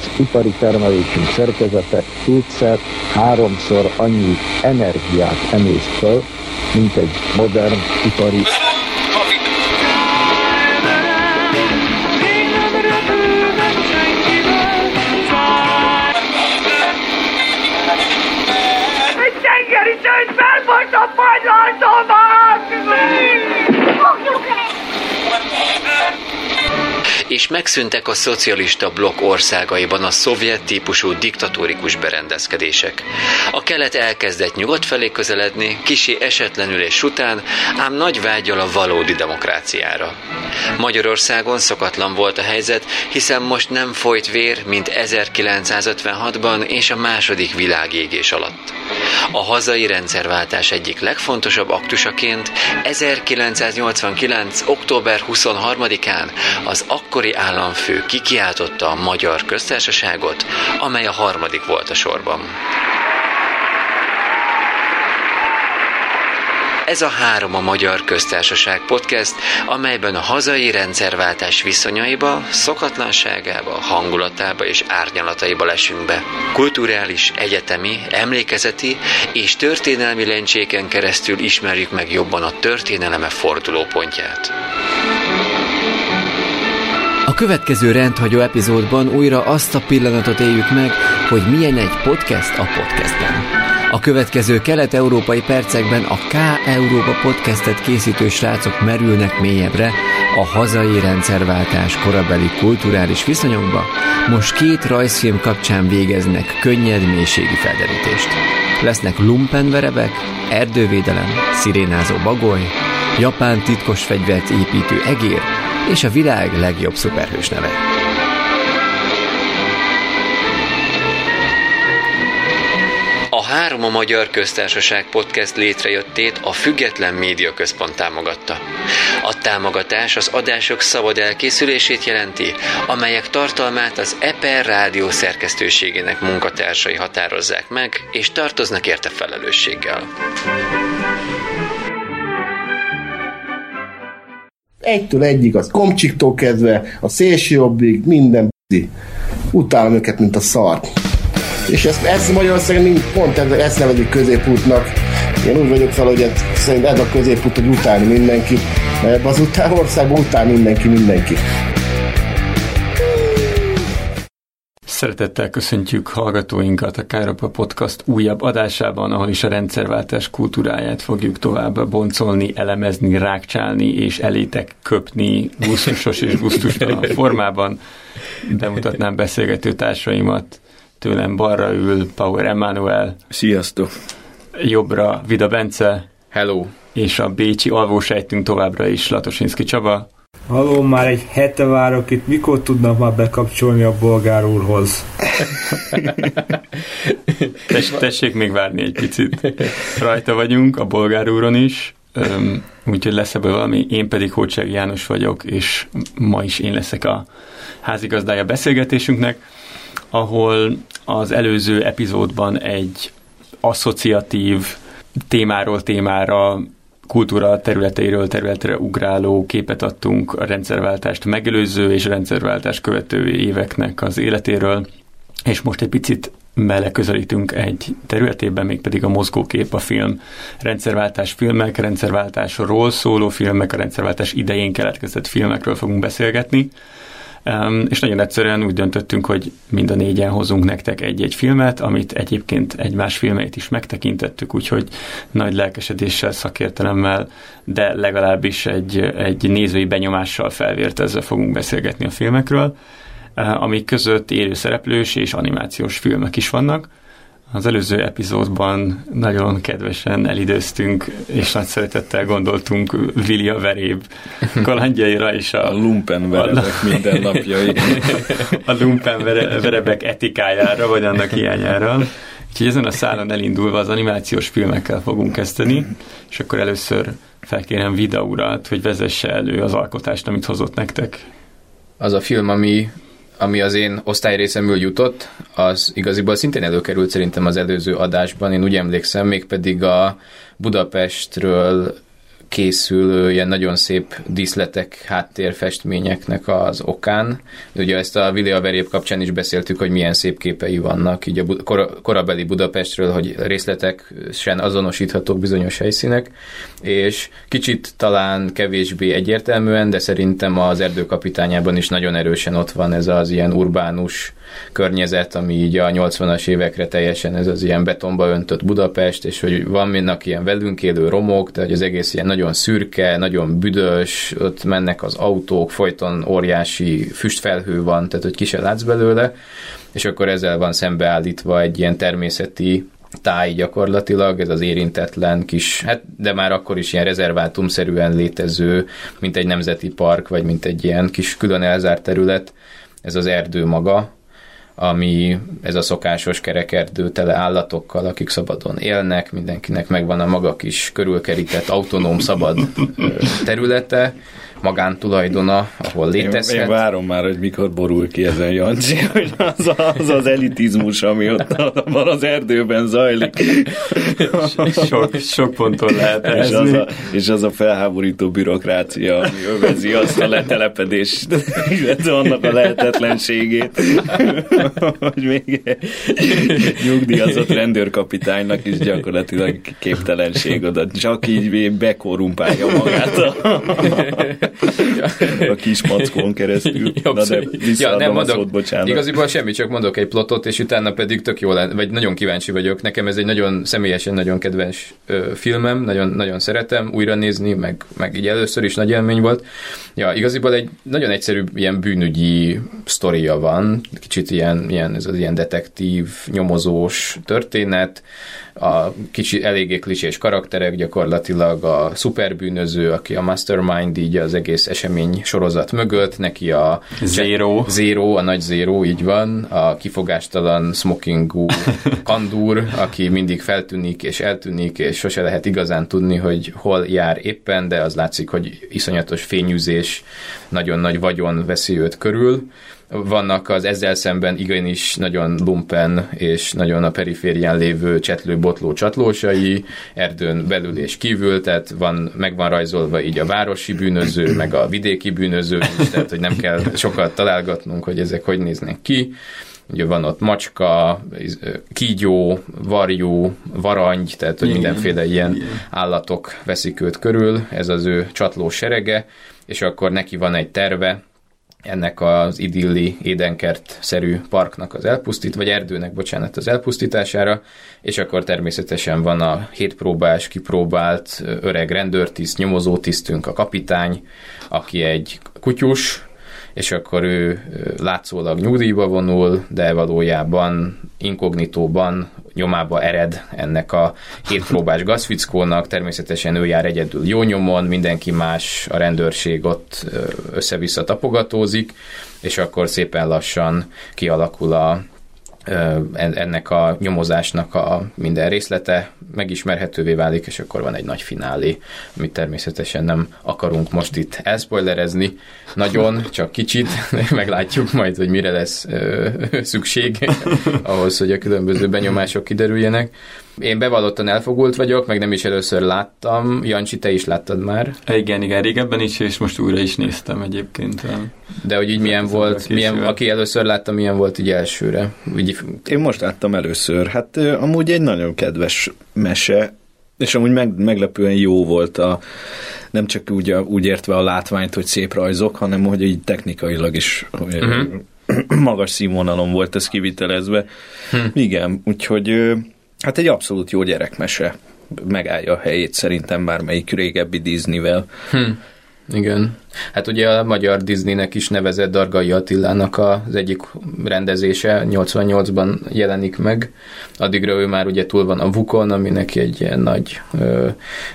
az ipari termelésünk szerkezete kétszer, háromszor annyi energiát emészt fel, mint egy modern ipari és megszűntek a szocialista blokk országaiban a szovjet típusú diktatórikus berendezkedések. A kelet elkezdett nyugat felé közeledni, kisi esetlenülés után, ám nagy vágyal a valódi demokráciára. Magyarországon szokatlan volt a helyzet, hiszen most nem folyt vér, mint 1956-ban és a második világégés alatt. A hazai rendszerváltás egyik legfontosabb aktusaként 1989. október 23-án az akkori államfő kikiáltotta a Magyar Köztársaságot, amely a harmadik volt a sorban. Ez a három a Magyar Köztársaság podcast, amelyben a hazai rendszerváltás viszonyaiba, szokatlanságába, hangulatába és árnyalataiba lesünk be. Kulturális, egyetemi, emlékezeti és történelmi lencséken keresztül ismerjük meg jobban a történeleme fordulópontját. Következő rendhagyó epizódban újra azt a pillanatot éljük meg, hogy milyen egy podcast a podcastben. A következő kelet-európai percekben a K Európa podcastet készítő srácok merülnek mélyebbre a hazai rendszerváltás korabeli kulturális viszonyokba, most két rajzfilm kapcsán végeznek könnyed mélységi felderítést. Lesznek lumpenverebek, erdővédelem, szirénázó bagoly, japán titkos fegyvert építő egér és a világ legjobb szuperhős neve. három a Magyar Köztársaság podcast létrejöttét a Független Média Központ támogatta. A támogatás az adások szabad elkészülését jelenti, amelyek tartalmát az EPER rádió szerkesztőségének munkatársai határozzák meg, és tartoznak érte felelősséggel. Egytől egyik, az komcsiktól kezdve, a szélső jobbig, minden Utálom őket, mint a szart. És ezt, ezt Magyarországon mind pont ezt nevezik középútnak. Én úgy vagyok fel, hogy szerint ez a középút, hogy utálni mindenki. Mert az után országban utál mindenki mindenki. Szeretettel köszöntjük hallgatóinkat a Káropa Podcast újabb adásában, ahol is a rendszerváltás kultúráját fogjuk tovább boncolni, elemezni, rákcsálni és elétek köpni gusztusos és gusztustalan formában. Bemutatnám beszélgető társaimat, tőlem balra ül Power Emmanuel. Sziasztok! Jobbra Vida Bence. Hello! És a bécsi alvósejtünk továbbra is Latosinski Csaba. Halló, már egy hete várok itt, mikor tudnak már bekapcsolni a bolgár úrhoz? Tess, tessék még várni egy picit. Rajta vagyunk, a bolgár úron is, úgyhogy lesz ebből valami. Én pedig Hócseg János vagyok, és ma is én leszek a házigazdája beszélgetésünknek ahol az előző epizódban egy asszociatív témáról témára kultúra területeiről területre ugráló képet adtunk a rendszerváltást megelőző és rendszerváltás követő éveknek az életéről, és most egy picit mele közelítünk egy területében, mégpedig a mozgókép, a film, rendszerváltás filmek, rendszerváltásról szóló filmek, a rendszerváltás idején keletkezett filmekről fogunk beszélgetni. És nagyon egyszerűen úgy döntöttünk, hogy mind a négyen hozunk nektek egy-egy filmet, amit egyébként egymás filmeit is megtekintettük, úgyhogy nagy lelkesedéssel, szakértelemmel, de legalábbis egy, egy nézői benyomással felvértezve fogunk beszélgetni a filmekről, amik között élőszereplős és animációs filmek is vannak. Az előző epizódban nagyon kedvesen elidőztünk, és nagy szeretettel gondoltunk Vili a veréb kalandjaira és a, a lumpen verebek minden napjai. a lumpen verebek etikájára, vagy annak hiányára. Úgyhogy ezen a szálon elindulva az animációs filmekkel fogunk kezdeni, és akkor először felkérem Vida urat, hogy vezesse elő az alkotást, amit hozott nektek. Az a film, ami ami az én osztályrészemül jutott, az igaziból szintén előkerült szerintem az előző adásban, én úgy emlékszem, mégpedig a Budapestről készülő ilyen nagyon szép díszletek, háttérfestményeknek az okán. Ugye ezt a Vili Veréb kapcsán is beszéltük, hogy milyen szép képei vannak így a kor- korabeli Budapestről, hogy részletesen azonosíthatók bizonyos helyszínek, és kicsit talán kevésbé egyértelműen, de szerintem az erdőkapitányában is nagyon erősen ott van ez az ilyen urbánus környezet, ami így a 80-as évekre teljesen ez az ilyen betonba öntött Budapest, és hogy van minnak ilyen velünk élő romok, de hogy az egész ilyen nagyon szürke, nagyon büdös, ott mennek az autók, folyton óriási füstfelhő van, tehát hogy ki se látsz belőle, és akkor ezzel van szembeállítva egy ilyen természeti táj gyakorlatilag, ez az érintetlen kis, hát de már akkor is ilyen rezervátumszerűen létező, mint egy nemzeti park, vagy mint egy ilyen kis külön elzárt terület, ez az erdő maga, ami ez a szokásos kerekerdő tele állatokkal, akik szabadon élnek, mindenkinek megvan a maga kis körülkerített autonóm szabad területe, magántulajdona, ahol létezhet. Én, én várom már, hogy mikor borul ki ezen Jancsi, hogy az az, az elitizmus, ami ott van az erdőben zajlik. sok, sok ponton lehet és az, a, és az a felháborító bürokrácia, ami övezi azt a letelepedést, illetve annak a lehetetlenségét, hogy még nyugdíjazott rendőrkapitánynak is gyakorlatilag képtelenség oda, csak így bekorumpálja magát a, a kis mackón keresztül. Na de ja, nem mondok, szót, bocsánat. Igaziból semmi, csak mondok egy plotot, és utána pedig tök jó lenne, vagy nagyon kíváncsi vagyok. Nekem ez egy nagyon személyesen nagyon kedves ö, filmem, nagyon, nagyon szeretem újra nézni, meg, meg így először is nagy élmény volt. Ja, igaziból egy nagyon egyszerű ilyen bűnügyi sztoria van, kicsit ilyen, ilyen ez az ilyen detektív, nyomozós történet, a kicsi eléggé klisés karakterek, gyakorlatilag a szuperbűnöző, aki a mastermind így az egész esemény sorozat mögött, neki a Zero, Zero a nagy Zero, így van, a kifogástalan smokingú kandúr, aki mindig feltűnik és eltűnik, és sose lehet igazán tudni, hogy hol jár éppen, de az látszik, hogy iszonyatos fényűzés, nagyon nagy vagyon veszi őt körül. Vannak az ezzel szemben igenis nagyon lumpen és nagyon a periférián lévő csetlő botló csatlósai, erdőn belül és kívül, tehát van, meg van rajzolva így a városi bűnöző, meg a vidéki bűnöző is, tehát hogy nem kell sokat találgatnunk, hogy ezek hogy néznek ki. Ugye van ott macska, kígyó, varjú, varangy, tehát hogy mindenféle ilyen állatok veszik őt körül, ez az ő csatló serege, és akkor neki van egy terve, ennek az idilli édenkert-szerű parknak az elpusztít, vagy erdőnek, bocsánat, az elpusztítására, és akkor természetesen van a hétpróbás, kipróbált öreg rendőrtiszt, nyomozótisztünk, a kapitány, aki egy kutyus, és akkor ő látszólag nyugdíjba vonul, de valójában inkognitóban nyomába ered ennek a hétpróbás gazfickónak, természetesen ő jár egyedül jó nyomon, mindenki más, a rendőrség ott össze-vissza tapogatózik, és akkor szépen lassan kialakul a ennek a nyomozásnak a minden részlete megismerhetővé válik, és akkor van egy nagy finálé, amit természetesen nem akarunk most itt elspoilerezni. Nagyon, csak kicsit, meglátjuk majd, hogy mire lesz szükség ahhoz, hogy a különböző benyomások kiderüljenek. Én bevallottan elfogult vagyok, meg nem is először láttam. Jancsi, te is láttad már? Igen, igen, régebben is, és most újra is néztem egyébként. De hogy így milyen volt, milyen, aki először látta, milyen volt így elsőre? Úgy... Én most láttam először. Hát amúgy egy nagyon kedves mese, és amúgy meg, meglepően jó volt a, nem csak úgy, a, úgy értve a látványt, hogy szép rajzok, hanem hogy így technikailag is uh-huh. magas színvonalon volt ez kivitelezve. Hm. Igen, úgyhogy Hát egy abszolút jó gyerekmese. Megállja a helyét szerintem bármelyik régebbi Disneyvel. Hm. Igen. Hát ugye a magyar Disneynek is nevezett Dargai Attilának az egyik rendezése 88-ban jelenik meg. Addigra ő már ugye túl van a Vukon, ami neki egy ilyen nagy ö,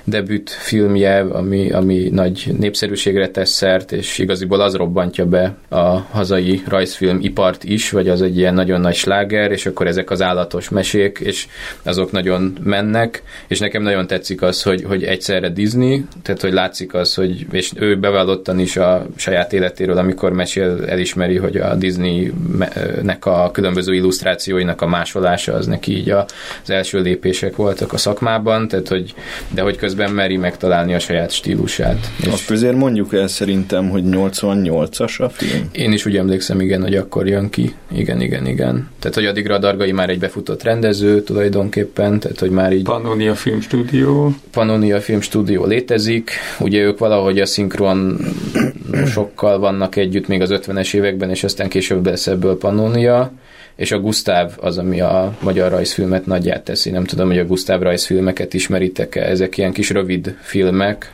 debüt filmje, ami, ami nagy népszerűségre tesz szert, és igaziból az robbantja be a hazai rajzfilm ipart is, vagy az egy ilyen nagyon nagy sláger, és akkor ezek az állatos mesék, és azok nagyon mennek, és nekem nagyon tetszik az, hogy, hogy egyszerre Disney, tehát hogy látszik az, hogy, és ő bevallott nyugodtan is a saját életéről, amikor mesél, elismeri, hogy a Disney-nek a különböző illusztrációinak a másolása az neki így az első lépések voltak a szakmában, tehát hogy, de hogy közben meri megtalálni a saját stílusát. És Azt azért mondjuk el szerintem, hogy 88-as a film. én is úgy emlékszem, igen, hogy akkor jön ki. Igen, igen, igen. Tehát, hogy addigra a Dargai már egy befutott rendező tulajdonképpen, tehát, hogy már így Pannonia Filmstúdió. Pannonia Filmstúdió létezik, ugye ők valahogy a szinkronosokkal vannak együtt még az 50-es években, és aztán később lesz ebből Pannonia, és a Gustav az, ami a magyar rajzfilmet nagyját teszi. Nem tudom, hogy a Gustav rajzfilmeket ismeritek-e, ezek ilyen kis rövid filmek.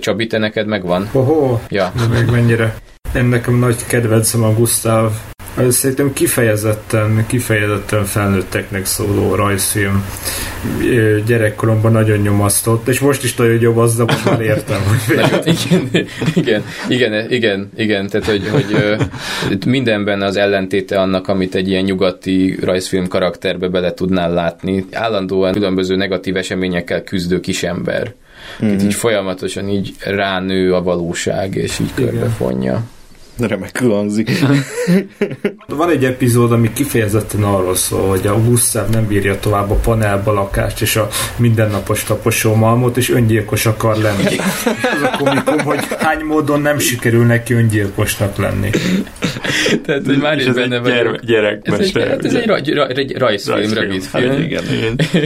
Csabi, te neked megvan? Hoho, Ja, még mennyire. Én nekem nagy kedvencem a Gustav. Ez Szerintem kifejezetten, kifejezetten felnőtteknek szóló rajzfilm. Gyerekkoromban nagyon nyomasztott, és most is nagyon nyomaszt, de most már értem, hogy igen, igen, igen, igen, igen, tehát hogy, hogy mindenben az ellentéte annak, amit egy ilyen nyugati rajzfilm karakterbe bele tudnál látni. Állandóan különböző negatív eseményekkel küzdő kisember. Mm-hmm. Itt így folyamatosan így ránő a valóság, és így körbefonja. Remekül hangzik. Van egy epizód, ami kifejezetten arról szól, hogy a Gustav nem bírja tovább a panelba lakást és a mindennapos taposó malmot, és öngyilkos akar lenni. És az a komikum, hogy hány módon nem sikerül neki öngyilkosnak lenni. Tehát, hogy már is ez benne vagyok. gyere, Ez egy, hát ez egy, raj, raj, egy rajzfilm, Rajzfilm. rövid Hát film. igen.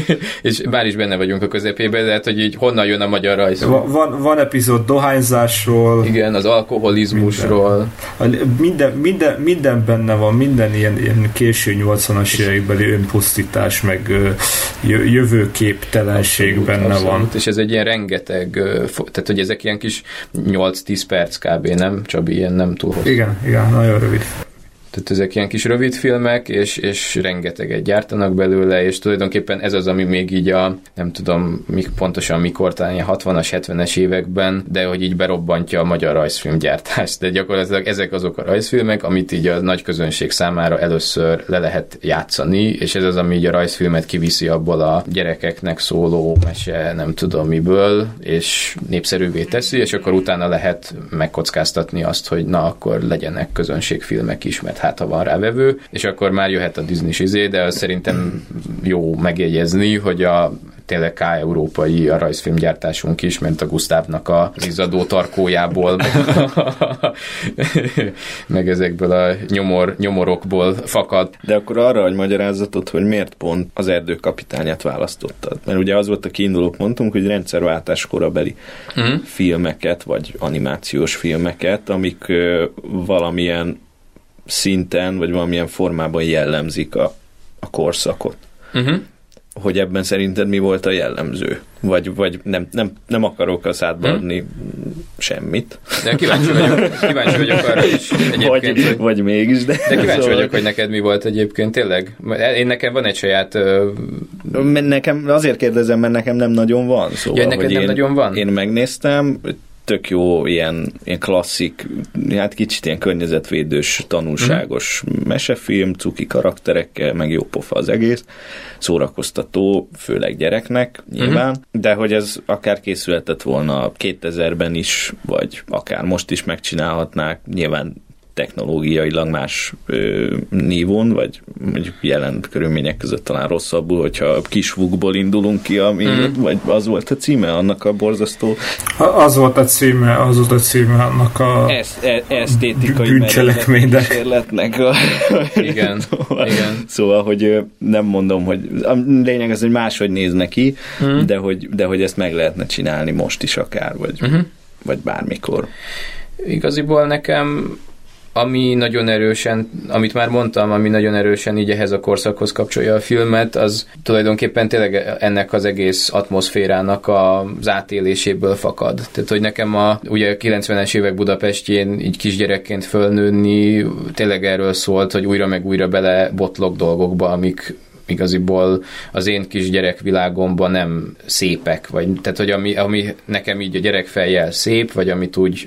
és már is benne vagyunk a közepében, de hát, hogy így honnan jön a magyar rajzfilm. Va- Van, van epizód dohányzásról, Igen, az alkoholizmusról. A- Minden, minden, minden benne van, minden ilyen, ilyen késő 80-as évekbeli önpusztítás, meg jövőképtelenség benne Abszolút. van. És ez egy ilyen rengeteg, tehát hogy ezek ilyen kis 8-10 perc kb. nem? Csabi, ilyen nem túl hosszú. Igen, igen, nagyon rövid. Tehát ezek ilyen kis rövid filmek, és, és rengeteget gyártanak belőle, és tulajdonképpen ez az, ami még így a, nem tudom mik, pontosan mikor, talán ilyen 60-as, 70-es években, de hogy így berobbantja a magyar rajzfilmgyártást. De gyakorlatilag ezek azok a rajzfilmek, amit így a nagy közönség számára először le lehet játszani, és ez az, ami így a rajzfilmet kiviszi abból a gyerekeknek szóló mese, nem tudom miből, és népszerűvé teszi, és akkor utána lehet megkockáztatni azt, hogy na, akkor legyenek közönségfilmek is, mert hát ha van rá vevő, és akkor már jöhet a Disney izé, de az szerintem jó megjegyezni, hogy a tényleg K-európai a rajzfilmgyártásunk is, mert a Gusztávnak a izzadó tarkójából, meg ezekből a nyomor, nyomorokból fakad. De akkor arra hogy magyarázatot, hogy miért pont az erdőkapitányát választottad. Mert ugye az volt a kiinduló pontunk, hogy rendszerváltás korabeli Mhm. filmeket, vagy animációs filmeket, amik ö, valamilyen szinten, vagy valamilyen formában jellemzik a, a korszakot. Uh-huh. Hogy ebben szerinted mi volt a jellemző? Vagy, vagy nem, nem, nem akarok a szádba Hm? adni semmit. De kíváncsi vagyok, kíváncsi vagyok arra is egyébként, Vagy, hogy vagy mégis, de... de kíváncsi Szóval- vagyok, hogy neked mi volt egyébként, tényleg? Én nekem van egy saját... ö, Nekem, azért kérdezem, mert nekem nem nagyon van. Szóval, Ja, neked nem én, nagyon van? Én megnéztem, tök jó ilyen, ilyen klasszik, hát kicsit ilyen környezetvédős, tanulságos Mhm. mesefilm, cuki karakterekkel, meg jó pofa az egész, szórakoztató, főleg gyereknek nyilván, Mhm. de hogy ez akár készülhetett volna 2000-ben is, vagy akár most is megcsinálhatnák, nyilván technológiailag más ö, nívón, vagy mondjuk jelen körülmények között talán rosszabbul, hogyha kisvukból indulunk ki, ami, mm. vagy az volt a címe annak a borzasztó A- Az volt a címe, az volt a címe annak a... ez, e, esztétikai Bűncselekménynek. kísérletnek. A, Igen, szóval, igen. Szóval, hogy nem mondom, hogy a lényeg az, hogy máshogy néz neki, mm. de, hogy, de hogy ezt meg lehetne csinálni most is akár, vagy, Uh-huh. vagy bármikor. Igaziból nekem ami nagyon erősen, amit már mondtam, ami nagyon erősen így ehhez a korszakhoz kapcsolja a filmet, az tulajdonképpen tényleg ennek az egész atmoszférának az átéléséből fakad. Tehát, hogy nekem a ugye 90-es évek Budapestjén így kisgyerekként fölnőni tényleg erről szólt, hogy újra meg újra bele botlok dolgokba, amik igaziból az én kis gyerekvilágomban nem szépek, vagy tehát, hogy ami, ami nekem így a gyerekfejjel szép, vagy amit úgy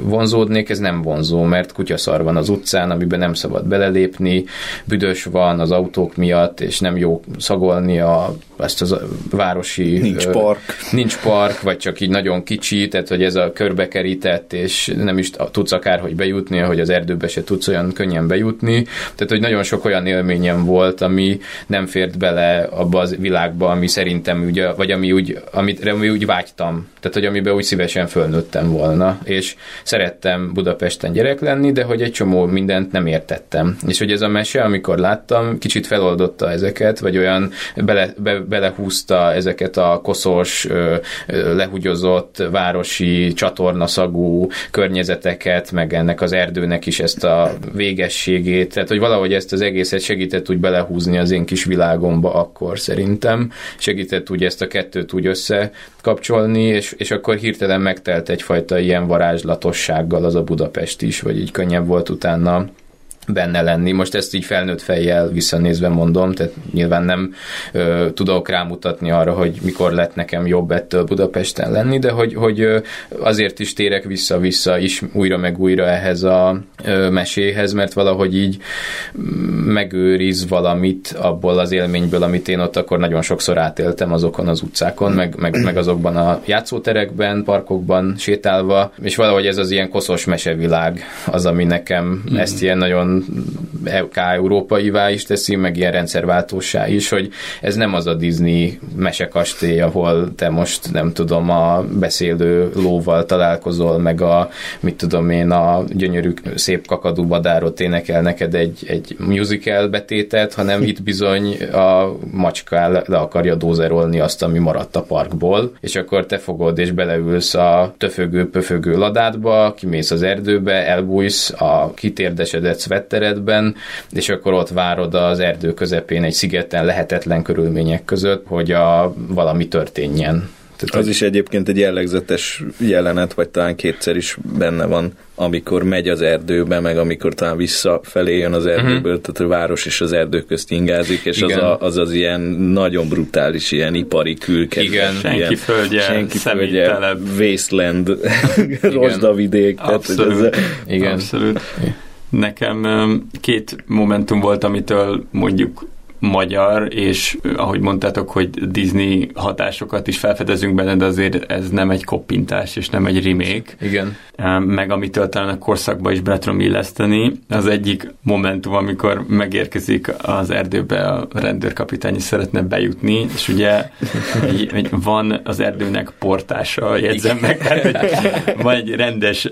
vonzódnék, ez nem vonzó, mert kutyaszar van az utcán, amiben nem szabad belelépni, büdös van az autók miatt, és nem jó szagolni a, ezt a városi... Nincs park. Nincs park, vagy csak így nagyon kicsi, tehát hogy ez a körbekerített, és nem is tudsz akárhogy bejutni, hogy az erdőbe se tudsz olyan könnyen bejutni. Tehát, hogy nagyon sok olyan élményem volt, ami nem fért bele abba a világba, ami szerintem ugye, vagy ami úgy, amit, ami úgy vágytam. Tehát, hogy amiben úgy szívesen fölnőttem volna. És szerettem Budapesten gyerek lenni, de hogy egy csomó mindent nem értettem. És hogy ez a mese, amikor láttam, kicsit feloldotta ezeket, vagy olyan bele, be, belehúzta ezeket a koszos, lehugyozott városi csatornaszagú környezeteket, meg ennek az erdőnek is ezt a végességét, tehát hogy valahogy ezt az egészet segített úgy belehúzni az én kis világomba akkor szerintem, segített úgy ezt a kettőt úgy összekapcsolni, és, és akkor hirtelen megtelt egyfajta ilyen varázslatossággal az a Budapest is, vagy így könnyebb volt utána benne lenni. Most ezt így felnőtt fejjel visszanézve mondom, tehát nyilván nem ö, tudok rámutatni arra, hogy mikor lett nekem jobb ettől Budapesten lenni, de hogy, hogy ö, azért is térek vissza-vissza is újra meg újra ehhez a ö, meséhez, mert valahogy így megőriz valamit abból az élményből, amit én ott akkor nagyon sokszor átéltem azokon az utcákon, meg, meg, meg azokban a játszóterekben, parkokban sétálva, és valahogy ez az ilyen koszos mesevilág az, ami nekem mm. ezt ilyen nagyon K-európaivá is teszi, meg ilyen rendszerváltósá is, hogy ez nem az a Disney mesekastély, ahol te most nem tudom, a beszélő lóval találkozol, meg a, mit tudom én, a gyönyörű szép kakadú vadárot énekel neked egy, egy musical betétet, hanem itt bizony a macska le akarja dózerolni azt, ami maradt a parkból, és akkor te fogod és beleülsz a töfögő, pöfögő ladádba, kimész az erdőbe, elbújsz a kitérdesedett szvetteredben, és akkor ott várod az erdő közepén egy szigeten lehetetlen körülmények között, hogy a, valami történjen. Tehát az is egyébként egy jellegzetes jelenet, vagy talán kétszer is benne van, amikor megy az erdőbe, meg amikor talán visszafelé jön az erdőből, uh-huh. tehát a város és az erdő közt ingázik, és az, a, az az ilyen nagyon brutális, ilyen ipari külkedves. Igen, senki ilyen, földje, senki földje, wasteland, rozsdavidék. Abszolút. Tehát, ez, Igen. Abszolút. Nekem két momentum volt, amitől mondjuk magyar, és ahogy mondtátok, hogy Disney hatásokat is felfedezünk benne, de azért ez nem egy koppintás, és nem egy remake. Igen. Meg amitől talán a korszakba is be tudom illeszteni. Az egyik momentum, amikor megérkezik az erdőbe a rendőrkapitány, és szeretne bejutni, és ugye van az erdőnek portása, jegyzem meg, tehát, hogy van egy rendes,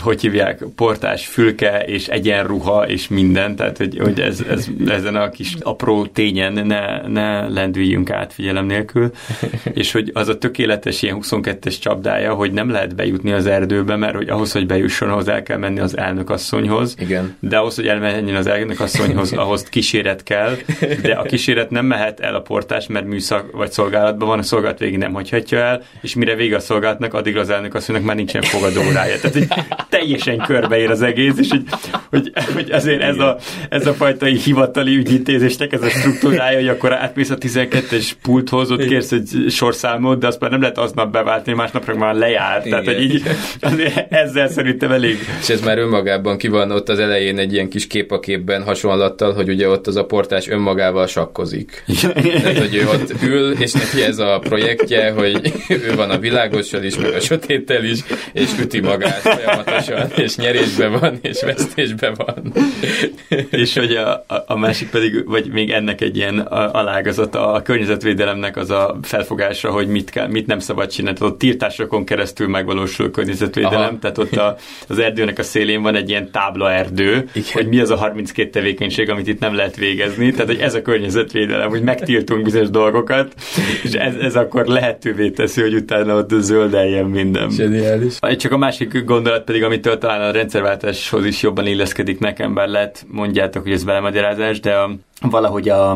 hogy hívják, portás fülke, és egyenruha, és minden, tehát hogy, hogy ez, ez, ezen a kis apró tényen ne, ne lendüljünk át figyelem nélkül, és hogy az a tökéletes ilyen 22-es csapdája, hogy nem lehet bejutni az erdőbe, mert hogy ahhoz, hogy bejusson, ahhoz el kell menni az elnökasszonyhoz, Igen. de ahhoz, hogy elmenjen az elnökasszonyhoz, ahhoz kíséret kell, de a kíséret nem mehet el a portás, mert műszak vagy szolgálatban van, a szolgálat végig nem hagyhatja el, és mire vége a szolgálatnak, addig az elnökasszonynak már nincsen fogadórája. Tehát hogy teljesen körbeér az egész, és hogy, hogy, hogy azért ez a, ez a fajta hivatali ügyintézés ez a struktúrája, hogy akkor átmész a 12-es pulthoz, ott kérsz egy sorszámot, de azt már nem lehet aznap beváltni, másnapra már lejárt. Igen. Tehát, hogy így azért ezzel szerintem elég. És ez már önmagában ki van ott az elején egy ilyen kis kép a képben hasonlattal, hogy ugye ott az a portás önmagával sakkozik. Tehát, hogy ő ott ül, és neki ez a projektje, hogy ő van a világossal is, meg a sötéttel is, és üti magát folyamatosan, és nyerésben van, és vesztésben van. és hogy a, a, a másik pedig, vagy még ennek egy ilyen alágazata a környezetvédelemnek az a felfogása, hogy mit, kell, mit nem szabad csinálni. Tehát ott tiltásokon keresztül megvalósul környezetvédelem, Aha. tehát ott a, az erdőnek a szélén van egy ilyen tábla erdő, Igen. hogy mi az a 32 tevékenység, amit itt nem lehet végezni. Tehát, hogy ez a környezetvédelem, hogy megtiltunk bizonyos dolgokat, és ez, ez akkor lehetővé teszi, hogy utána ott zöldeljen minden. Geniális. Csak a másik gondolat pedig, amitől talán a rendszerváltáshoz is jobban illeszkedik nekem, bár lehet mondjátok, hogy ez belemagyarázás, de a, valahogy a,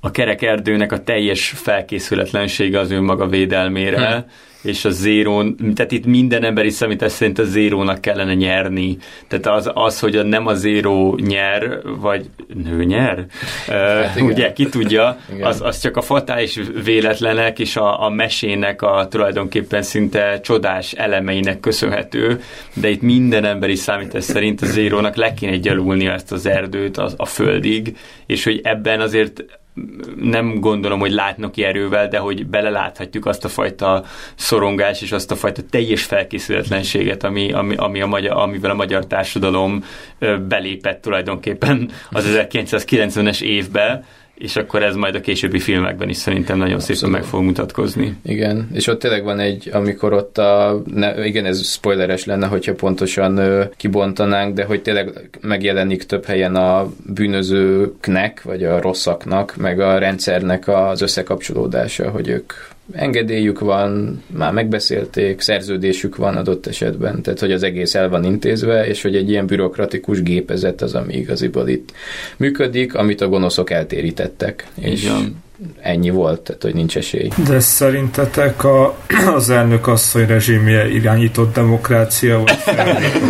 a kerek erdőnek a teljes felkészületlensége az önmaga védelmére, hmm és a zérón, tehát itt minden emberi számítás szerint a zérónak kellene nyerni. Tehát az, az hogy a nem a zéró nyer, vagy nő nyer, hát uh, ugye ki tudja, az, az csak a fatális véletlenek és a, a mesének a tulajdonképpen szinte csodás elemeinek köszönhető, de itt minden emberi számítás szerint a zérónak le kéne gyalulnia ezt az erdőt a, a földig, és hogy ebben azért nem gondolom, hogy látnoki erővel, de hogy beleláthatjuk azt a fajta szorongás és azt a fajta teljes felkészületlenséget, ami, ami, ami a magyar, amivel a magyar társadalom belépett tulajdonképpen az 1990-es évbe, és akkor ez majd a későbbi filmekben is szerintem nagyon Abszolút. szépen meg fog mutatkozni. Igen, és ott tényleg van egy, amikor ott a, ne, igen, ez spoileres lenne, hogyha pontosan ö, kibontanánk, de hogy tényleg megjelenik több helyen a bűnözőknek, vagy a rosszaknak, meg a rendszernek az összekapcsolódása, hogy ők engedélyük van, már megbeszélték, szerződésük van adott esetben, tehát hogy az egész el van intézve, és hogy egy ilyen bürokratikus gépezet az, ami igaziból itt működik, amit a gonoszok eltérítettek. És Igen. ennyi volt, tehát hogy nincs esély. De szerintetek a, az elnök asszony rezsimje irányított demokrácia,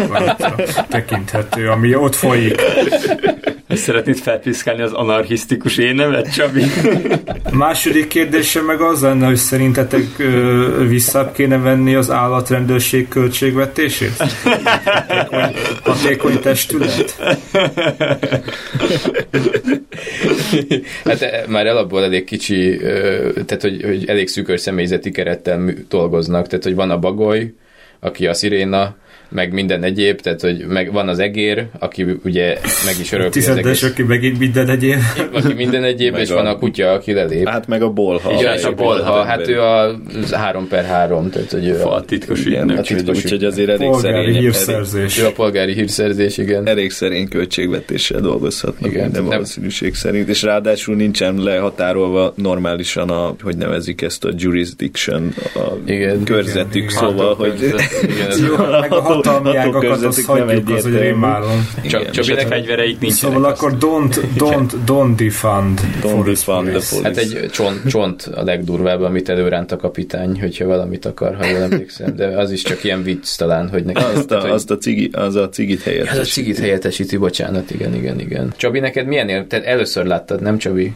vagy tekinthető, ami ott folyik? Szeretnéd felpiszkálni az anarchisztikus énemet, Csabi? A második kérdése meg az lenne, hogy szerintetek ö, vissza kéne venni az állatrendőrség költségvetését? Hatékony, hatékony testület? hát e, már alapból elég kicsi, tehát hogy, hogy elég szűkös személyzeti kerettel dolgoznak, tehát hogy van a bagoly, aki a sziréna, meg minden egyéb, tehát hogy meg van az egér, aki ugye meg is örökli az egész. aki megint minden egyéb. Aki minden egyéb, és a... van a kutya, aki lelép. Hát meg a bolha. Igen, és a bolha, hát ő a 3 per 3, tehát hogy ő a, a titkos ügynök. Úgyhogy úgy, azért elég polgári szerény. hírszerzés. Ő a polgári hírszerzés, igen. Elég szerény költségvetéssel dolgozhatnak igen, minden valószínűség szerint, és ráadásul nincsen lehatárolva normálisan a, hogy nevezik ezt a jurisdiction, a igen, körzetük, igen, szóval, hogy meg a hatalmi ágakat, azt hagyjuk, az, hogy rémálom. Csak, csak a fegyvereik nincsenek. Szóval akkor don't, don't, don't defund. Don't defund the police. Hát egy csont, csont a legdurvább, amit előránt a kapitány, hogyha valamit akar, ha jól emlékszem. De az is csak ilyen vicc talán, hogy neki. Azt a, azt a, cigi, az a cigit helyettesíti. Ez a cigit helyettesíti, bocsánat, igen, igen, igen. Csabi, neked milyen él? Te először láttad, nem Csabi?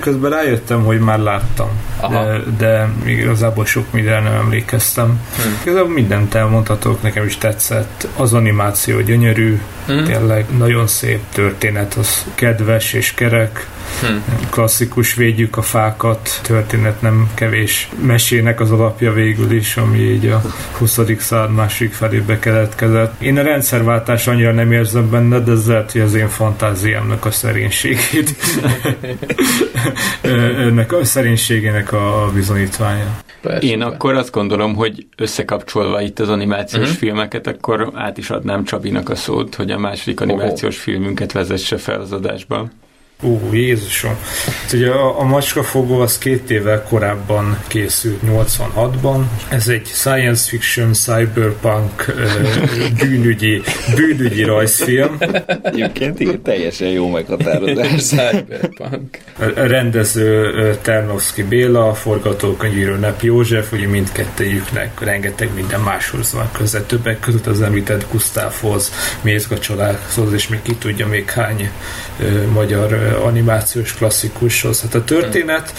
Közben rájöttem, hogy már láttam. Aha. De, de igazából sok mindenre nem emlékeztem. Hmm. Igazából mindent elmondhatok, nekem is tetszett. Az animáció gyönyörű, mm. tényleg nagyon szép történet, az kedves és kerek. Hmm. Klasszikus védjük a fákat, történet nem kevés mesének az alapja végül is, ami így a 20. század másik felébe keletkezett. Én a rendszerváltás annyira nem érzem benne, de ez lehet, hogy az én fantáziámnak a szerénységét. Ennek a szerénységének a bizonyítványa. Persze, Én akkor azt gondolom, hogy összekapcsolva itt az animációs uh-huh. Filmeket, akkor át is adnám Csabinak a szót, hogy a második animációs filmünket vezesse fel az adásba. Ó, Jézusom! Hát ugye a, a macskafogó az két évvel korábban készült, 86-ban. Ez egy science fiction, cyberpunk, bűnügyi, bűnügyi rajzfilm. Egyébként igen, teljesen jó meghatározás. cyberpunk. A rendező Ternovszki Béla, a forgatókönyvíró Nep József, ugye mindkettőjüknek rengeteg minden máshoz van köze. Többek között az említett Gustavhoz, Mézga családhoz, és még ki tudja még hány magyar animációs klasszikushoz. Hát a történet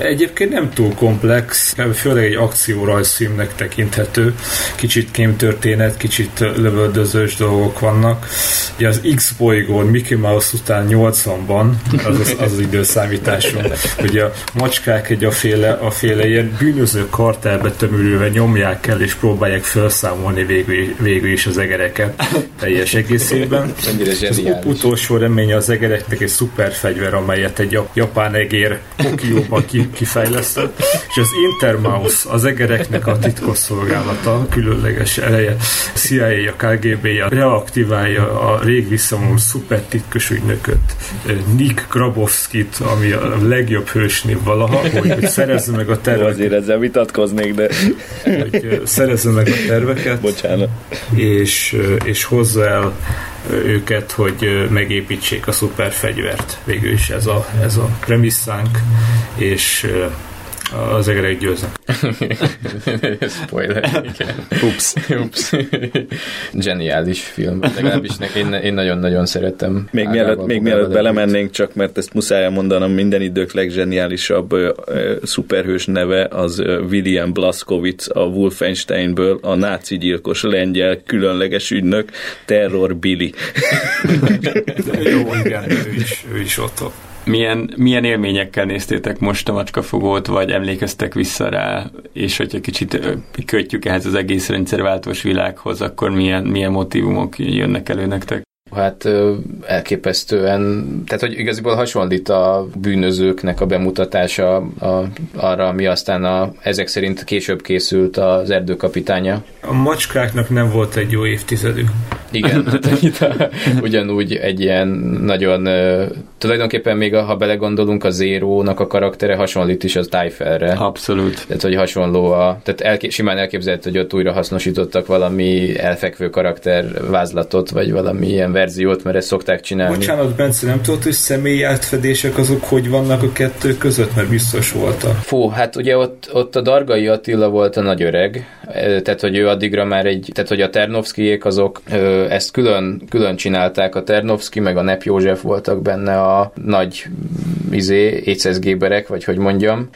egyébként nem túl komplex, főleg egy akciórajzfilmnek tekinthető. Kicsit kémtörténet, kicsit lövöldözős dolgok vannak. Ugye az X bolygón Mickey Mouse után 80-ban, az az, az, az időszámításunk, hogy a macskák egy a féle, a féle ilyen bűnöző kartelbe tömörülve nyomják el és próbálják felszámolni végül, végül is az egereket teljes egészében. Az utolsó remény az egereknek egy szuper fegyver, amelyet egy japán egér Tokióban kifejlesztett, és az Intermouse, az egereknek a titkosszolgálata, különleges eleje, CIA, a KGB -ja, reaktiválja a rég visszamúlt szuper titkos ügynököt, Nick Grabowskit, ami a legjobb hősnév valaha, hogy, hogy szerezze meg a terveket. Azért ezzel vitatkoznék, de... Hogy szerezze meg a terveket. Bocsánat. És, és hozza el őket, hogy megépítsék a szuperfegyvert. Végül is ez a, ez a premisszánk, és az egerek győznek. Spoiler, igen. Ups. Ups. Geniális film. Legalábbis én, én nagyon-nagyon szeretem. Még mielőtt, még mielőtt belemennénk, csak mert ezt muszáj mondanom, minden idők legzseniálisabb uh, szuperhős neve az William Blaskowitz a Wolfensteinből, a náci gyilkos lengyel különleges ügynök, Terror Billy. Jó, igen, ő is, ő is ott. Milyen, milyen élményekkel néztétek most a macskafogót, vagy emlékeztek vissza rá, és hogyha kicsit kötjük ehhez az egész rendszerváltós világhoz, akkor milyen, milyen motivumok jönnek elő nektek? Hát elképesztően, tehát hogy igaziból hasonlít a bűnözőknek a bemutatása a, arra, ami aztán a, ezek szerint később készült az erdőkapitánya. A macskáknak nem volt egy jó évtizedük. Igen, tehát ugyanúgy egy ilyen nagyon, tulajdonképpen még ha belegondolunk, a Zérónak a karaktere hasonlít is az Tyfelre. Abszolút. Tehát, hogy hasonló a, tehát elké, simán elképzelhető, hogy ott újra hasznosítottak valami elfekvő karakter vázlatot, vagy valami ilyen verziót, mert ezt szokták csinálni. Bocsánat, Bence, nem tudod, hogy személyi átfedések azok hogy vannak a kettő között, mert biztos voltak. Fú, hát ugye ott, ott a Dargai Attila volt a nagy öreg, tehát hogy ő addigra már egy, tehát hogy a Ternovszkijék azok ezt külön, külön csinálták, a Ternovszki meg a Nep József voltak benne a nagy izé, écezgéberek, vagy hogy mondjam.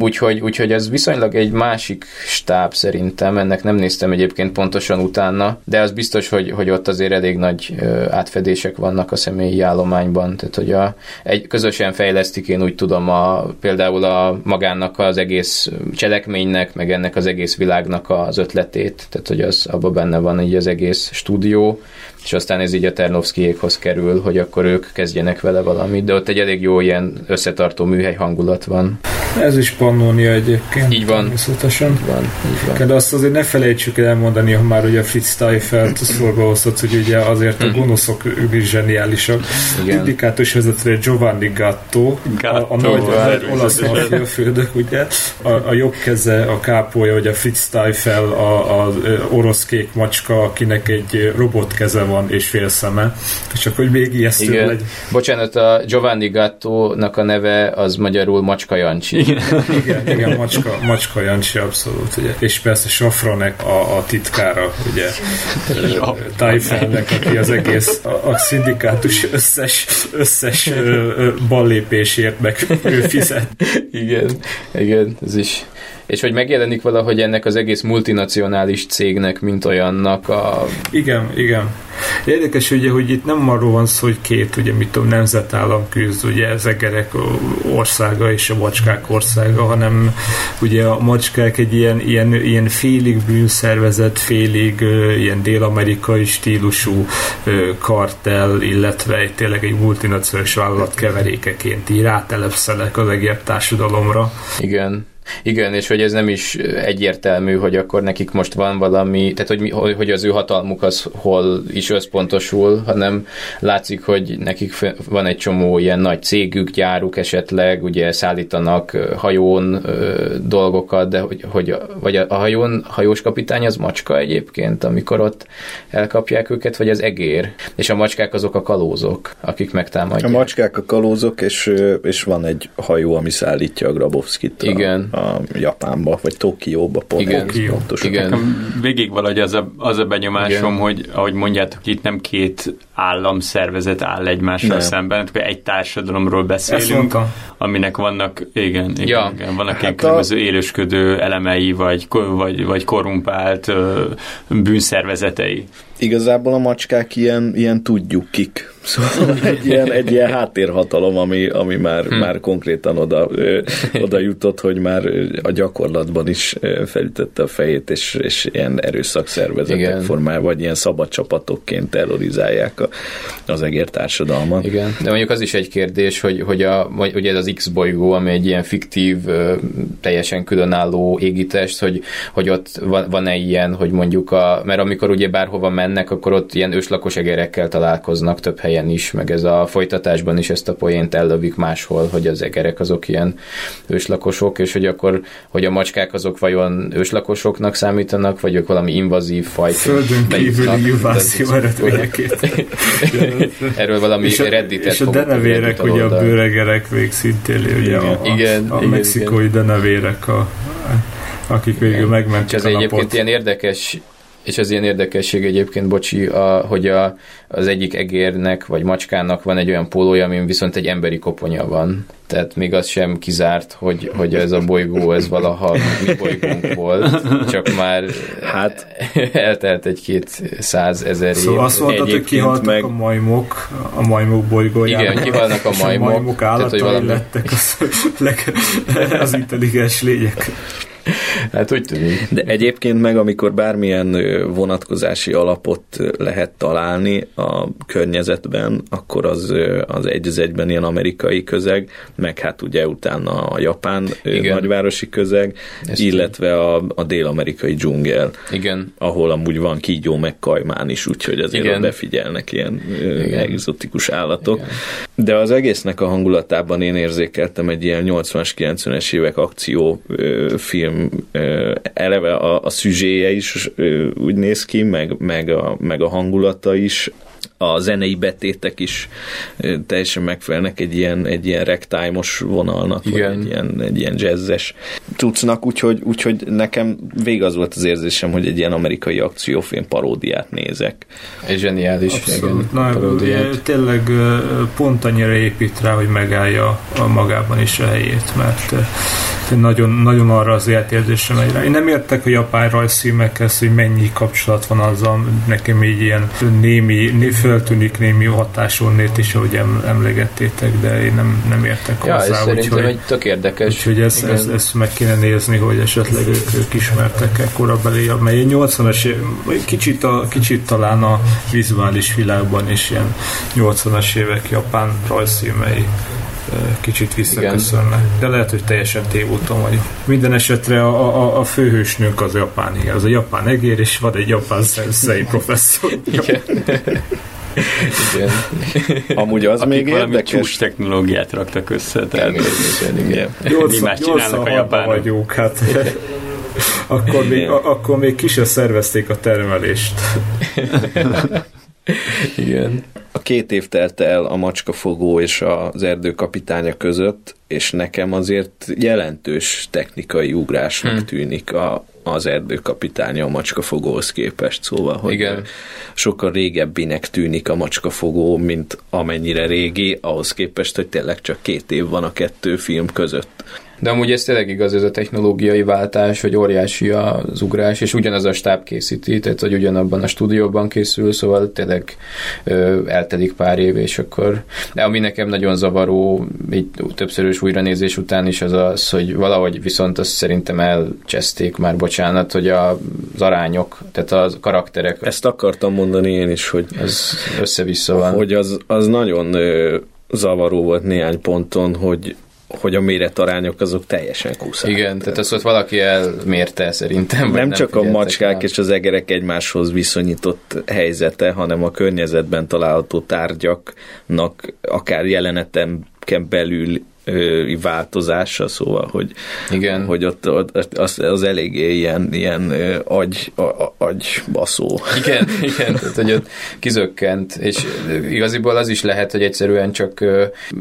Úgyhogy, úgyhogy ez viszonylag egy másik stáb szerintem, ennek nem néztem egyébként pontosan utána, de az biztos, hogy, hogy ott azért elég nagy átfedések vannak a személyi állományban, tehát hogy a, egy, közösen fejlesztik, én úgy tudom, a, például a magának az egész cselekménynek, meg ennek az egész világnak az ötletét, tehát hogy az abban benne van így az egész stúdió, és aztán ez így a Ternovszkijékhoz kerül, hogy akkor ők kezdjenek vele valamit, de ott egy elég jó ilyen összetartó műhely hangulat van. Ez is Pannonia egyébként. Így van. Természetesen. Így van, így van. De azt azért ne felejtsük el elmondani, ha már ugye Fritz Steifelt szorba hozott, hogy ugye azért a gonoszok is zseniálisak. Igen. Indikátus vezetője Giovanni Gatto, Gatto, a, a nagy, nagy olasz mafia fődök, ugye, a, a jobb keze, a hogy a Fritz Steifel, a, a orosz kék macska, akinek egy robot keze van és fél szeme, csak hogy még ijesztő Igen. legyen. Bocsánat, a Giovanni Gatto-nak a neve az magyarul Macska Jancsi. Igen, igen, macska, macska Jancsi abszolút, ugye. És persze Safronek a, a titkára, ugye. Tájfelnek, aki az egész, a, a szindikátus összes, összes ö, ö, ballépésért meg ő fizet. igen, igen, ez is. És hogy megjelenik valahogy ennek az egész multinacionális cégnek, mint olyannak a... Igen, igen. Érdekes ugye, hogy itt nem arról van szó, hogy két, ugye, mit tudom, nemzetállam küzd, ugye ez egerek országa és a macskák országa, hanem ugye a macskák egy ilyen, ilyen, ilyen félig bűnszervezet, félig ilyen dél-amerikai stílusú ö, kartel, illetve egy tényleg egy multinacionális vállalat keverékeként így rátelepszelek az egész társadalomra. Igen. Igen, és hogy ez nem is egyértelmű, hogy akkor nekik most van valami, tehát hogy, mi, hogy az ő hatalmuk az hol is összpontosul, hanem látszik, hogy nekik van egy csomó ilyen nagy cégük, gyáruk esetleg, ugye szállítanak hajón dolgokat, de hogy, hogy vagy a hajón, hajós kapitány az macska egyébként, amikor ott elkapják őket, vagy az egér, és a macskák azok a kalózok, akik megtámadják. A macskák a kalózok, és, és van egy hajó, ami szállítja a Grabowskit. Igen. A, a Japánba, vagy Tokióba pont. Igen. Pontosan. Igen. Végig valahogy az a, az a benyomásom, Igen. hogy ahogy mondjátok, itt nem két államszervezet áll egymással Nem. szemben, akkor egy társadalomról beszélünk, aminek vannak, igen, igen, Ja. igen vannak ilyen Hát a- különböző élősködő elemei, vagy, vagy, vagy korrumpált bűnszervezetei. Igazából a macskák ilyen, ilyen tudjuk kik. Szóval egy ilyen, egy ilyen háttérhatalom, ami, ami már, hm. már konkrétan oda, ö, oda jutott, hogy már a gyakorlatban is felütötte a fejét, és, és ilyen erőszakszervezetek Igen. formában, vagy ilyen szabad csapatokként terrorizálják a, az egér társadalmat. Igen, de mondjuk az is egy kérdés, hogy, hogy a, ugye ez az X bolygó, ami egy ilyen fiktív, teljesen különálló égitest, hogy, hogy ott van-e ilyen, hogy mondjuk a, mert amikor ugye bárhova mennek, akkor ott ilyen őslakos egerekkel találkoznak több helyen is, meg ez a folytatásban is ezt a poént ellövik máshol, hogy az egerek azok ilyen őslakosok, és hogy akkor, hogy a macskák azok vajon őslakosoknak számítanak, vagy ők valami invazív fajta. Földön kívüli juvászio Erről valami és a, redditet És a denevérek, ugye a bőregerek végszintén, ugye a, igen, a, a igen, mexikói igen. denevérek, a, akik végül megmentik ez a napot. egyébként ilyen érdekes és az ilyen érdekesség egyébként, bocsi, a, hogy a, az egyik egérnek vagy macskának van egy olyan pólója, amin viszont egy emberi koponya van. Tehát még az sem kizárt, hogy, hogy ez a bolygó, ez valaha mi bolygónk volt, csak már hát eltelt egy-két százezer év. Szóval azt mondtad, hogy kihaltak meg... a majmok, a majmok bolygóján. Igen, kihalnak a majmok. a majmok állatai tehát, hogy valami... lettek az, az intelligens lények. Hát úgy tűnik. De egyébként meg, amikor bármilyen vonatkozási alapot lehet találni a környezetben, akkor az, az egy az egyben ilyen amerikai közeg, meg hát ugye utána a japán Igen. nagyvárosi közeg, Ezt illetve a, a dél-amerikai dzsungel. Igen. Ahol amúgy van kígyó meg kajmán is, úgyhogy azért Igen. befigyelnek ilyen Igen. egzotikus állatok. Igen. De az egésznek a hangulatában én érzékeltem egy ilyen 80-as, 90-es évek akciófilm eleve a, a szüzséje is úgy néz ki, meg, meg, a, meg a hangulata is, a zenei betétek is teljesen megfelelnek egy ilyen, egy ilyen ragtime-os vonalnak, Igen. vagy egy ilyen, egy ilyen jazzes cuccnak, úgyhogy, úgyhogy nekem vég az volt az érzésem, hogy egy ilyen amerikai akciófilm paródiát nézek. Egy zseniális Abszolút. Na, paródiát. Tényleg pont annyira épít rá, hogy megállja a magában is a helyét, mert nagyon, nagyon arra az életérzésre megy rá. Én nem értek a japán rajzfilmekhez, hogy mennyi kapcsolat van azzal, nekem így ilyen némi, né, föltűnik némi hatásonnét is, ahogy emlegettétek, de én nem, nem értek ja, hozzá. Ez szerintem egy tök érdekes. Úgyhogy ezt, ezt, ezt, meg kéne nézni, hogy esetleg ők, ők ismertek-e korabeli, mely 80-as, kicsit, a, kicsit talán a vizuális világban is ilyen 80-as évek japán rajzfilmei kicsit visszaköszönne. De lehet, hogy teljesen tévúton vagy. Minden esetre a, a, a főhősnőnk az japán, az a japán egér, és van egy japán szensei professzor. Igen. Igen. Amúgy az Akik még érdekes. csúcs technológiát raktak össze. Tehát igen, igen. Mi más csinálnak a japánok? vagyunk, hát akkor még, a, akkor még ki szervezték a termelést. Igen. A két év telt el a macskafogó és az erdőkapitánya között, és nekem azért jelentős technikai ugrásnak hmm. tűnik a, az erdőkapitánya a macskafogóhoz képest, szóval, hogy Igen. sokkal régebbinek tűnik a macskafogó, mint amennyire régi, ahhoz képest, hogy tényleg csak két év van a kettő film között. De amúgy ez tényleg igaz, ez a technológiai váltás, hogy óriási az ugrás, és ugyanaz a stáb készíti, tehát hogy ugyanabban a stúdióban készül, szóval tényleg ö, eltelik pár év, és akkor... De ami nekem nagyon zavaró, így többszörös újranézés után is az az, hogy valahogy viszont azt szerintem elcseszték már, bocsánat, hogy a, az arányok, tehát a karakterek... Ezt akartam mondani én is, hogy... Ez össze-vissza van. Hogy az, az nagyon ö, zavaró volt néhány ponton, hogy hogy a méretarányok azok teljesen kúszák. Igen, tehát azt ott valaki elmérte szerintem. Nem, nem csak a macskák és az egerek egymáshoz viszonyított helyzete, hanem a környezetben található tárgyaknak akár jelenetem belül változása, szóval, hogy, Igen. hogy ott, ott az, az eléggé ilyen, ilyen agy, agy baszó. Igen, igen, tehát hogy ott kizökkent, és igaziból az is lehet, hogy egyszerűen csak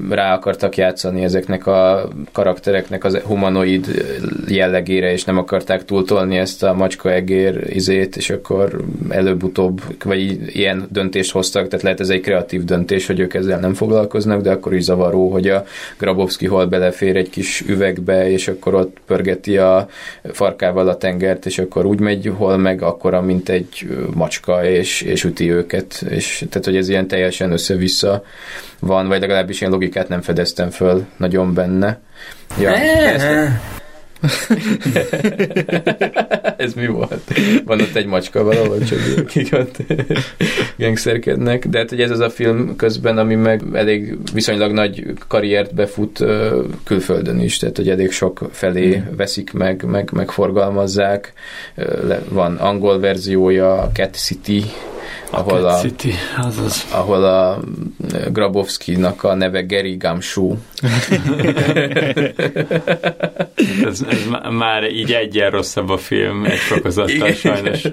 rá akartak játszani ezeknek a karaktereknek az humanoid jellegére, és nem akarták túltolni ezt a macska-egér izét, és akkor előbb-utóbb, vagy ilyen döntést hoztak, tehát lehet ez egy kreatív döntés, hogy ők ezzel nem foglalkoznak, de akkor is zavaró, hogy a Grabov Tarkovsky hol belefér egy kis üvegbe, és akkor ott pörgeti a farkával a tengert, és akkor úgy megy, hol meg akkora, mint egy macska, és, és üti őket. És, tehát, hogy ez ilyen teljesen össze-vissza van, vagy legalábbis ilyen logikát nem fedeztem föl nagyon benne. Ja, Ez mi volt? Van ott egy macska valahol, csak akik ott gangsterkednek. De hát hogy ez az a film közben, ami meg elég viszonylag nagy karriert befut külföldön is, tehát hogy elég sok felé hmm. veszik meg, meg, meg forgalmazzák. Van angol verziója, Cat City, ahol a, City, azaz. ahol a Grabowski-nak a neve Gary Gumshoe. ez, ez már így egyen rosszabb a film, egy fokozattal sajnos.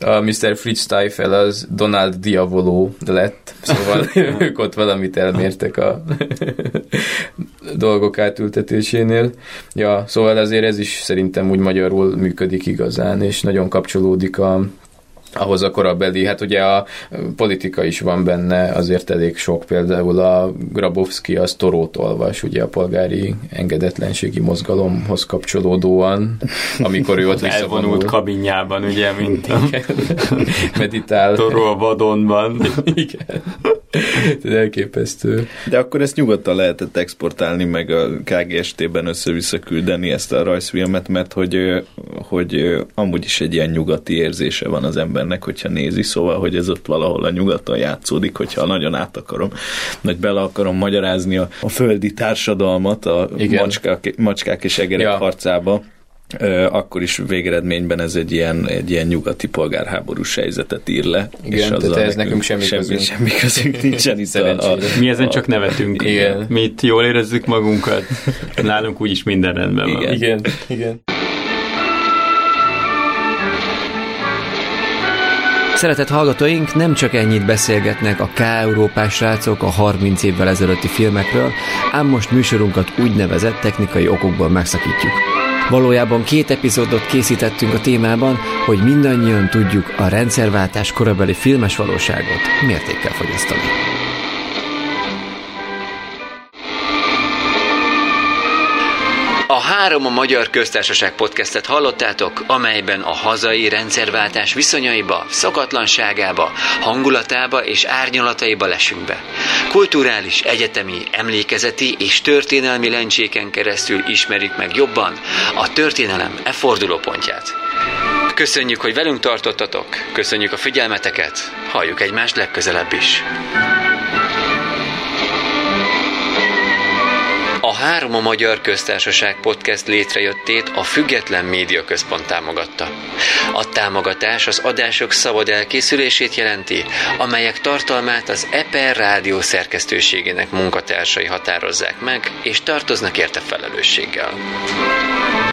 A Mr. Fritz Steifel az Donald Diavolo lett, szóval ők ott valamit elmértek a dolgok átültetésénél. Ja, szóval azért ez is szerintem úgy magyarul működik igazán, és nagyon kapcsolódik a ahhoz a korabeli, hát ugye a politika is van benne, azért elég sok, például a Grabowski az Torót olvas, ugye a polgári engedetlenségi mozgalomhoz kapcsolódóan, amikor ő ott visszavonult. Elvonult kabinjában, ugye, mint a meditál. Toró a vadonban. Igen. Ez elképesztő. De akkor ezt nyugodtan lehetett exportálni, meg a KGST-ben össze-vissza küldeni ezt a rajzfilmet, mert hogy, hogy amúgy is egy ilyen nyugati érzése van az embernek, hogyha nézi, szóval, hogy ez ott valahol a nyugaton játszódik, hogyha nagyon át akarom, vagy bele akarom magyarázni a, a földi társadalmat a macskák, macskák és egerek ja. harcába, akkor is végeredményben ez egy ilyen, egy ilyen nyugati polgárháborús helyzetet ír le. Igen, és tehát ez nekünk semmi, semmi közünk. Semmi közünk nincsen, itt a, a, Mi ezen a, csak nevetünk. Igen. Mi itt jól érezzük magunkat. Nálunk úgyis minden rendben igen. van. Igen, igen. Szeretett hallgatóink, nem csak ennyit beszélgetnek a K-Európás srácok a 30 évvel ezelőtti filmekről, ám most műsorunkat úgynevezett technikai okokból megszakítjuk. Valójában két epizódot készítettünk a témában, hogy mindannyian tudjuk a rendszerváltás korabeli filmes valóságot mértékkel fogyasztani. Három a Magyar Köztársaság podcastet hallottátok, amelyben a hazai rendszerváltás viszonyaiba, szokatlanságába, hangulatába és árnyalataiba lesünk be. Kulturális, egyetemi, emlékezeti és történelmi lencséken keresztül ismerik meg jobban a történelem e fordulópontját. Köszönjük, hogy velünk tartottatok, köszönjük a figyelmeteket, halljuk egymást legközelebb is. Három a Magyar Köztársaság podcast létrejöttét a Független Média Központ támogatta. A támogatás az adások szabad elkészülését jelenti, amelyek tartalmát az EPER rádió szerkesztőségének munkatársai határozzák meg, és tartoznak érte felelősséggel.